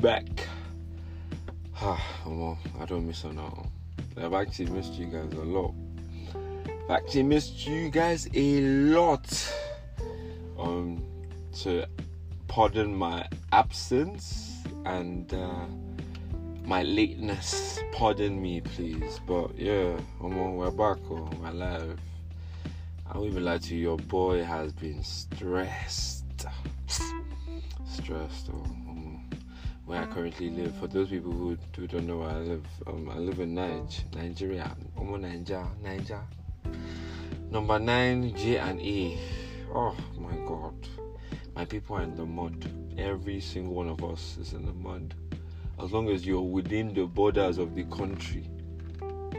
back. Ah, well, I don't miss her now. I've actually missed you guys a lot. I've actually missed you guys a lot. Um, so pardon my absence and uh, my lateness. Pardon me, please. But yeah, um, we're back. Oh, we're. I won't even lie to you. Your boy has been stressed. Stressed. Oh, where I currently live. For those people who, who don't know where I live, um, I live in Niger, Nigeria. Omo Niger, Niger. Number nine, J and E. Oh my God, my people are in the mud. Every single one of us is in the mud. As long as you're within the borders of the country.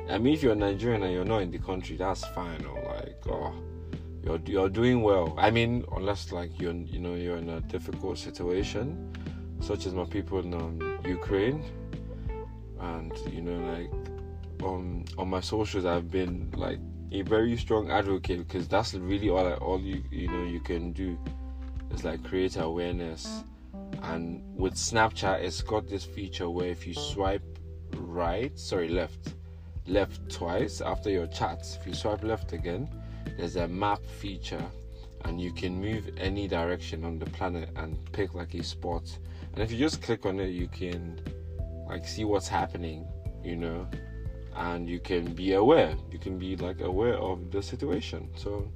I mean, if you're Nigerian and you're not in the country, that's fine. Or like, oh, you're you're doing well. I mean, unless like you're you know you're in a difficult situation, such as my people in um, Ukraine, and you know like on on my socials, I've been like a very strong advocate because that's really all all you you know you can do is like create awareness. And with Snapchat, it's got this feature where if you swipe right, sorry left, left twice after your chats, if you swipe left again, there's a map feature and you can move any direction on the planet and pick like a spot. And if you just click on it, you can like see what's happening, you know, and you can be aware. You can be like aware of the situation. So,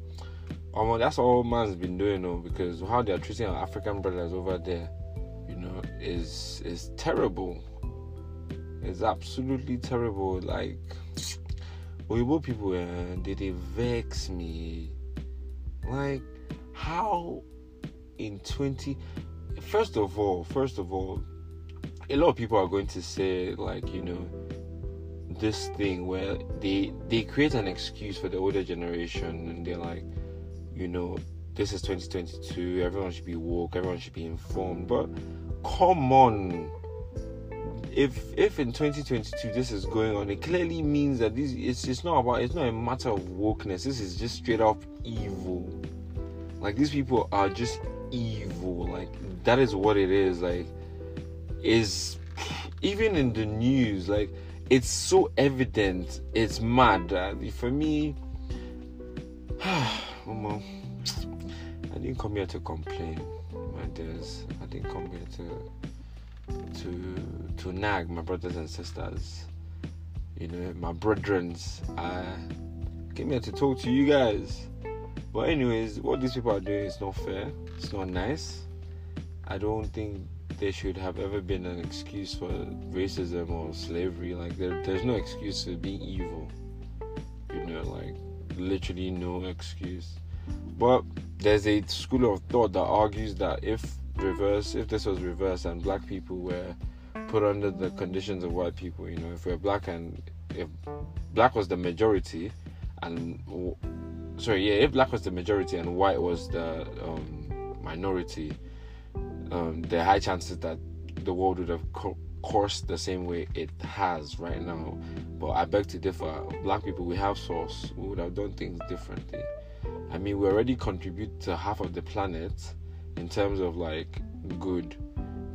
um, that's all man's been doing, though, because how they're treating our African brothers over there, you know, is is terrible. It's absolutely terrible. Like, Oyibo people, uh, they, they vex me. Like, how in 20. First of all, first of all, a lot of people are going to say, like, you know, this thing where they they create an excuse for the older generation and they're like, you know, this is 2022, everyone should be woke, everyone should be informed. But come on. If if in 2022 this is going on, it clearly means that this it's it's not about it's not a matter of wokeness. This is just straight up evil. Like these people are just evil. Like that is what it is. Like is even in the news, like it's so evident. It's mad. For me, I didn't come here to complain, my dears. I didn't come here to to to nag my brothers and sisters. You know, my brethrens. I came here to talk to you guys. But anyways, what these people are doing is not fair. It's not nice. I don't think there should have ever been an excuse for racism or slavery. Like there, there's no excuse for being evil. You know, like literally no excuse. But there's a school of thought that argues that if reverse, if this was reversed and black people were put under the conditions of white people, you know, if we're black and if black was the majority and sorry, yeah, if black was the majority and white was the um, minority, um, are high chances that the world would have co- coursed the same way it has right now. But I beg to differ. Black people, we have source. We would have done things differently. I mean, we already contribute to half of the planet in terms of like good.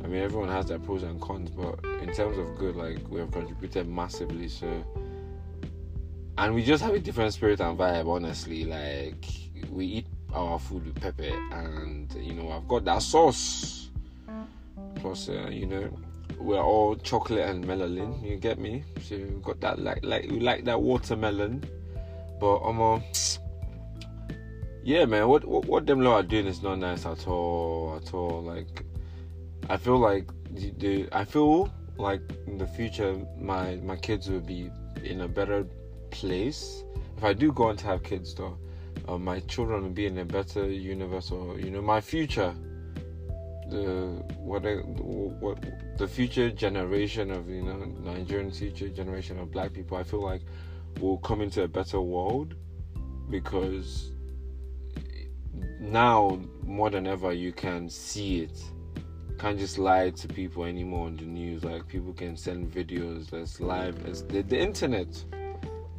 I mean, everyone has their pros and cons, but in terms of good, like we have contributed massively. So, and we just have a different spirit and vibe. Honestly, like we eat our food with pepper, and you know, I've got that sauce. Plus, uh, you know, we're all chocolate and melanin. You get me? So we've got that like like we like that watermelon. But um, yeah, man, what, what what them lot are doing is not nice at all, at all. Like, I feel like the, the I feel like in the future my my kids will be in a better place. If I do go on to have kids, though, uh, my children will be in a better universe, or you know, my future. The what what the future generation of you know Nigerian future generation of black people I feel like will come into a better world because now more than ever you can see it. Can't just lie to people anymore on the news. Like people can send videos that's live as the, the internet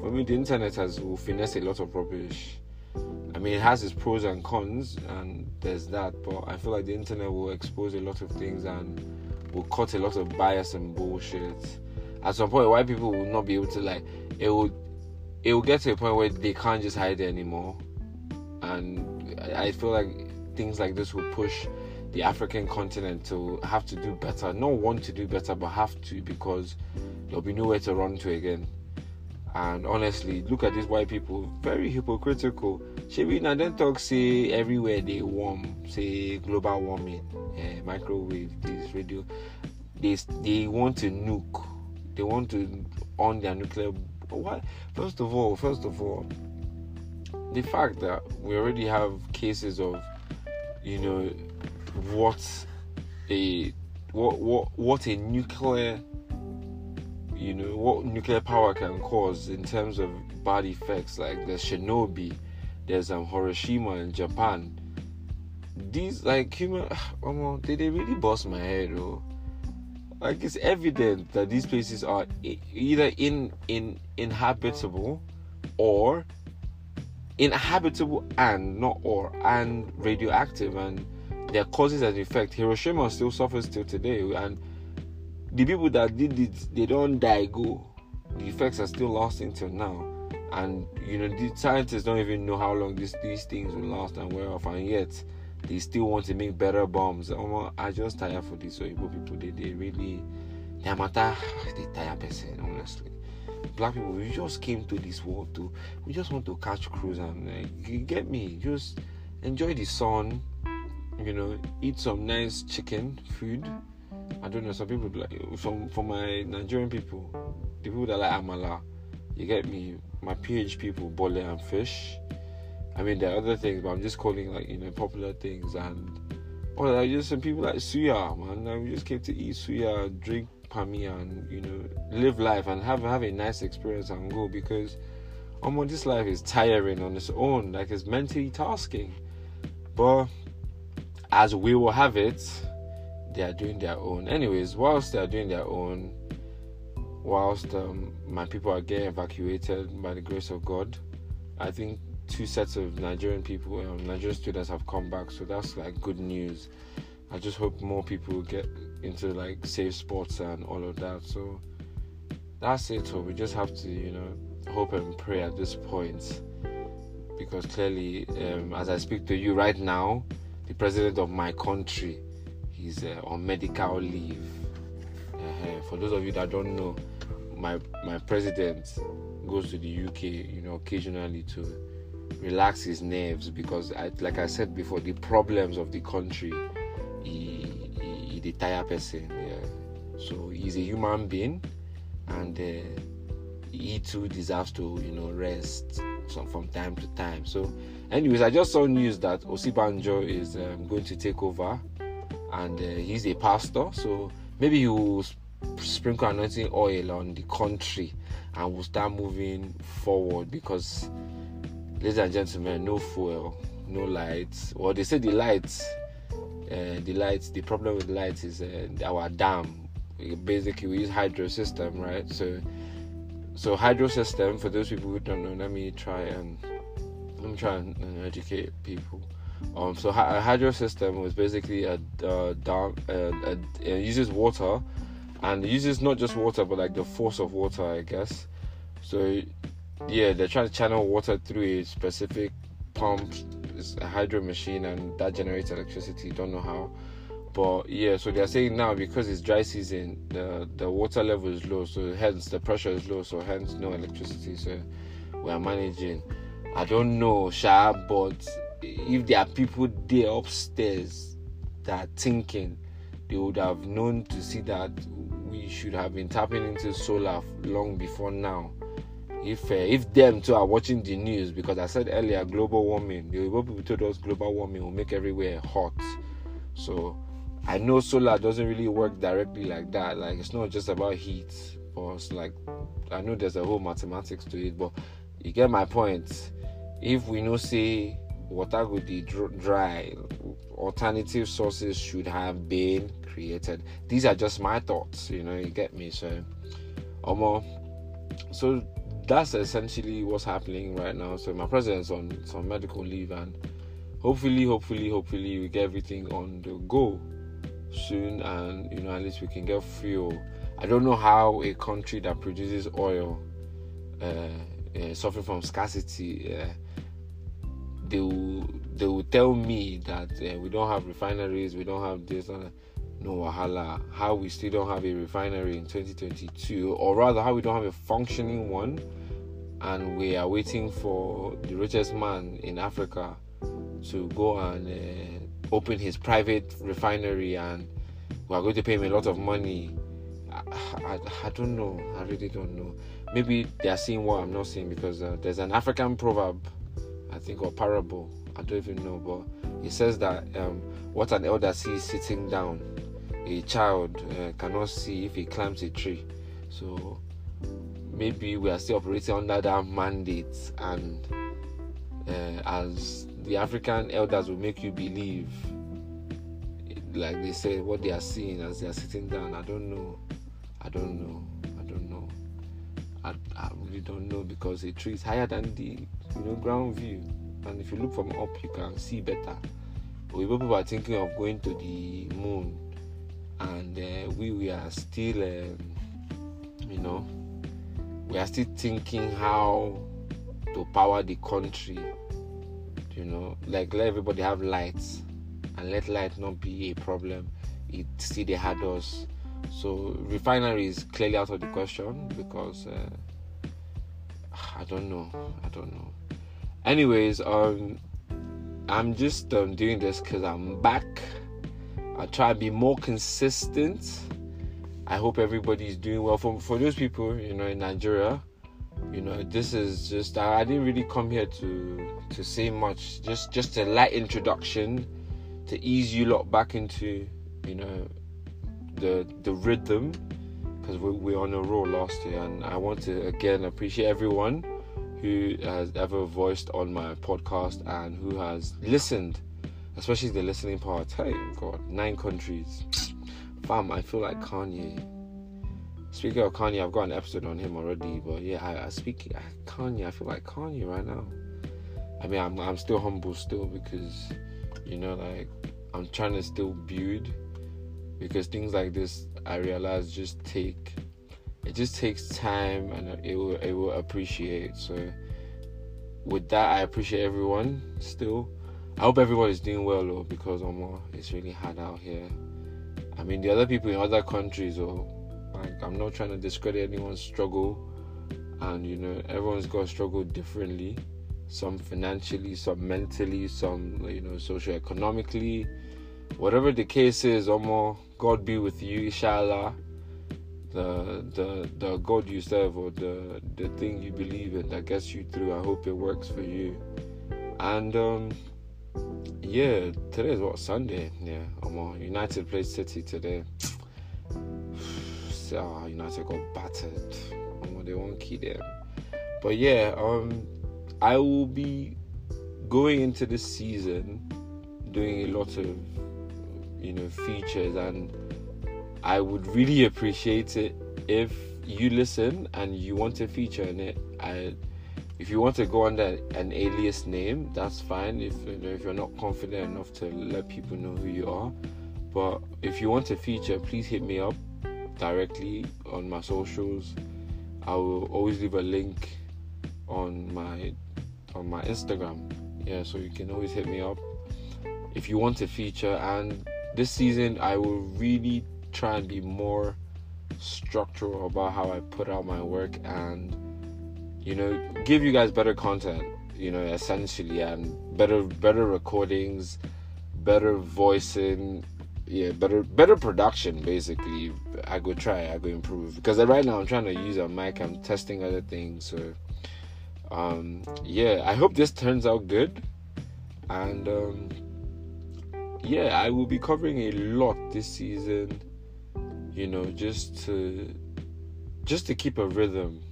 for mean, the internet has will finesse a lot of rubbish I mean, it has its pros and cons, and there's that. But I feel like the internet will expose a lot of things and will cut a lot of bias and bullshit. At some point, white people will not be able to like it will it will get to a point where they can't just hide it anymore, and I feel like things like this will push the African continent to have to do better. Not want to do better, but have to because there'll be nowhere to run to again. And honestly, look at these white people, very hypocritical. Shebi na then talk say everywhere they warm, say global warming, uh, microwave, this radio. They they want to nuke. They want to on their nuclear. Why? First of all, first of all, the fact that we already have cases of, you know, what a what what what a nuclear you know what nuclear power can cause in terms of bad effects like there's Chernobyl, there's um, Hiroshima in Japan. These like human, oh, they, they really bust my head though. Like it's evident that these places are either in in inhabitable or inhabitable and not or and radioactive and their causes and effect. Hiroshima still suffers till today and the people that did it, they don't die go. The effects are still lasting till now. And you know, the scientists don't even know how long this, these things will last and wear off, and yet they still want to make better bombs. Um, I just tired for these Oyibo people. They, they really, they matter. They tire person, honestly. Black people, we just came to this world to, we just want to catch cruise and uh, you get me. Just enjoy the sun, you know, eat some nice chicken food I don't know. Some people like from for my Nigerian people, the people that like amala, you get me. My PH people, bole and fish. I mean, there are other things, but I'm just calling like you know popular things and or like just some people like suya, man. Like, we just came to eat suya, drink pami, and you know live life and have have a nice experience and go because um, this life is tiring on its own. Like it's mentally tasking, but as we will have it they are doing their own. Anyways, whilst they are doing their own, whilst um, my people are getting evacuated by the grace of God, I think two sets of Nigerian people, um, Nigerian students have come back. So that's like good news. I just hope more people get into like safe sports and all of that. So that's it. So we just have to, you know, hope and pray at this point because clearly, um, as I speak to you right now, the president of my country he's uh, on medical leave. Uh, for those of you that don't know, my my president goes to the UK, you know, occasionally to relax his nerves because, I, like I said before, the problems of the country, he, he, he the tire person. Yeah. So he's a human being, and uh, he too deserves to, you know, rest some, from time to time. So, anyways, I just saw news that Osinbajo is um, going to take over and uh, he's a pastor, so maybe will sprinkle anointing oil on the country and we'll start moving forward because, ladies and gentlemen, no fuel, no lights. Well, they say the lights, uh, the lights, the problem with lights is uh, our dam. Basically, we use hydro system, right? So, so hydro system. For those people who don't know, let me try and let me try and educate people. Um, so a hydro system was basically a, a dam. A, a, it uses water, and uses not just water but like the force of water, I guess. So yeah, they're trying to channel water through a specific pump. It's a hydro machine, and that generates electricity. Don't know how, but yeah. So they're saying now because it's dry season, the the water level is low, so hence the pressure is low, so hence no electricity. So we are managing. I don't know, Sha, but if there are people there upstairs that are thinking, they would have known to see that we should have been tapping into solar long before now. If uh, if them too are watching the news, because I said earlier, global warming, the people told us global warming will make everywhere hot. So I know solar doesn't really work directly like that. Like it's not just about heat, but it's like I know there's a whole mathematics to it. But you get my point. If we know say water will be dry alternative sources should have been created these are just my thoughts you know you get me so um, so that's essentially what's happening right now so my president's on some medical leave and hopefully hopefully hopefully we get everything on the go soon, and you know at least we can get fuel. I don't know how a country that produces oil uh, uh, suffering from scarcity. Uh, they will they will tell me that uh, we don't have refineries, we don't have this, uh, no wahala. How we still don't have a refinery in 2022, or rather, how we don't have a functioning one, and we are waiting for the richest man in Africa to go and uh, open his private refinery, and we are going to pay him a lot of money. I, I, I don't know. I really don't know. Maybe they are seeing what I'm not seeing because uh, there's an African proverb, think, or parable. I don't even know, but it says that um, what an elder sees sitting down, a child uh, cannot see if he climbs a tree. So maybe we are still operating under that mandate, and uh, as the African elders will make you believe, like they say, what they are seeing as they are sitting down. I don't know. I don't know. I. I, really don't know because a tree is higher than the you know ground view, and if you look from up, you can see better. But people are thinking of going to the moon, and uh, we we are still, um, you know, we are still thinking how to power the country. You know, like let everybody have lights, and let light not be a problem. It still they had us so refinery is clearly out of the question because uh, I don't know. I don't know. Anyways, um, I'm just um, doing this because I'm back. I try to be more consistent. I hope everybody is doing well. For for those people, you know, in Nigeria, you know, this is just I, I didn't really come here to to say much. Just just a light introduction to ease you lot back into, you know, the the rhythm because we, we're on a roll last year, and I want to again appreciate everyone who has ever voiced on my podcast and who has listened, especially the listening part. Hey, God, nine countries. Fam, I feel like Kanye. Speaking of Kanye, I've got an episode on him already, but yeah, I, I speak Kanye. I feel like Kanye right now. I mean, I'm I'm still humble still because, you know, like I'm trying to still build because things like this I realize just take it just takes time and it will it will appreciate. So with that I appreciate everyone still. I hope everyone is doing well though because Omo it's really hard out here. I mean the other people in other countries or like I'm not trying to discredit anyone's struggle and you know everyone's got struggle differently some financially some mentally some you know socio economically whatever the case is Omo God be with you, inshallah. The the the God you serve or the the thing you believe in that gets you through. I hope it works for you. And um yeah, today is what Sunday. Yeah, I'm United plays City today. so, United got battered. Um, they won't keep them. But yeah, um, I will be going into this season doing a lot of you know features and I would really appreciate it if you listen and you want a feature in it. I if you want to go under an alias name, that's fine. If you know if you're not confident enough to let people know who you are, but if you want a feature, please hit me up directly on my socials. I will always leave a link on my on my Instagram. Yeah, so you can always hit me up if you want a feature and this season I will really try and be more structural about how I put out my work and you know give you guys better content you know essentially and better better recordings better voicing yeah better better production basically. I go try I go improve. Because right now I'm trying to use a mic I'm testing other things so um yeah I hope this turns out good. And um yeah, I will be covering a lot this season. You know, just to just to keep a rhythm.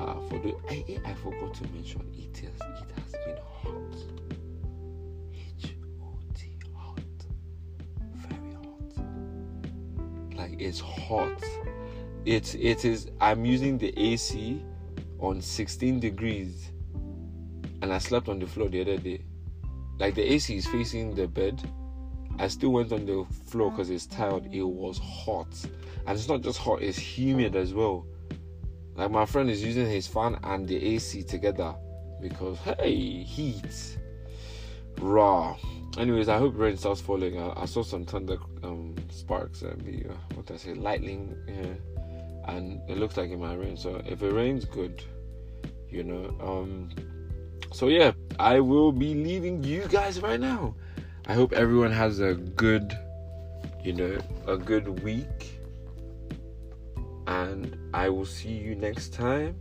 Ah, for the I, I forgot to mention it has it has been hot. H O T hot. Very hot. Like it's hot. It it is I'm using the AC on 16 degrees and I slept on the floor the other day like the AC is facing the bed, I still went on the floor because it's tired. It was hot, and it's not just hot; it's humid as well. Like my friend is using his fan and the AC together because hey, heat, raw. Anyways, I hope rain starts falling. I, I saw some thunder um, sparks and the uh, what did I say, lightning here, and it looks like it might rain. So if it rains, good, you know. Um, so yeah, I will be leaving you guys right now. I hope everyone has a good, you know, a good week. And I will see you next time.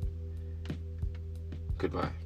Goodbye.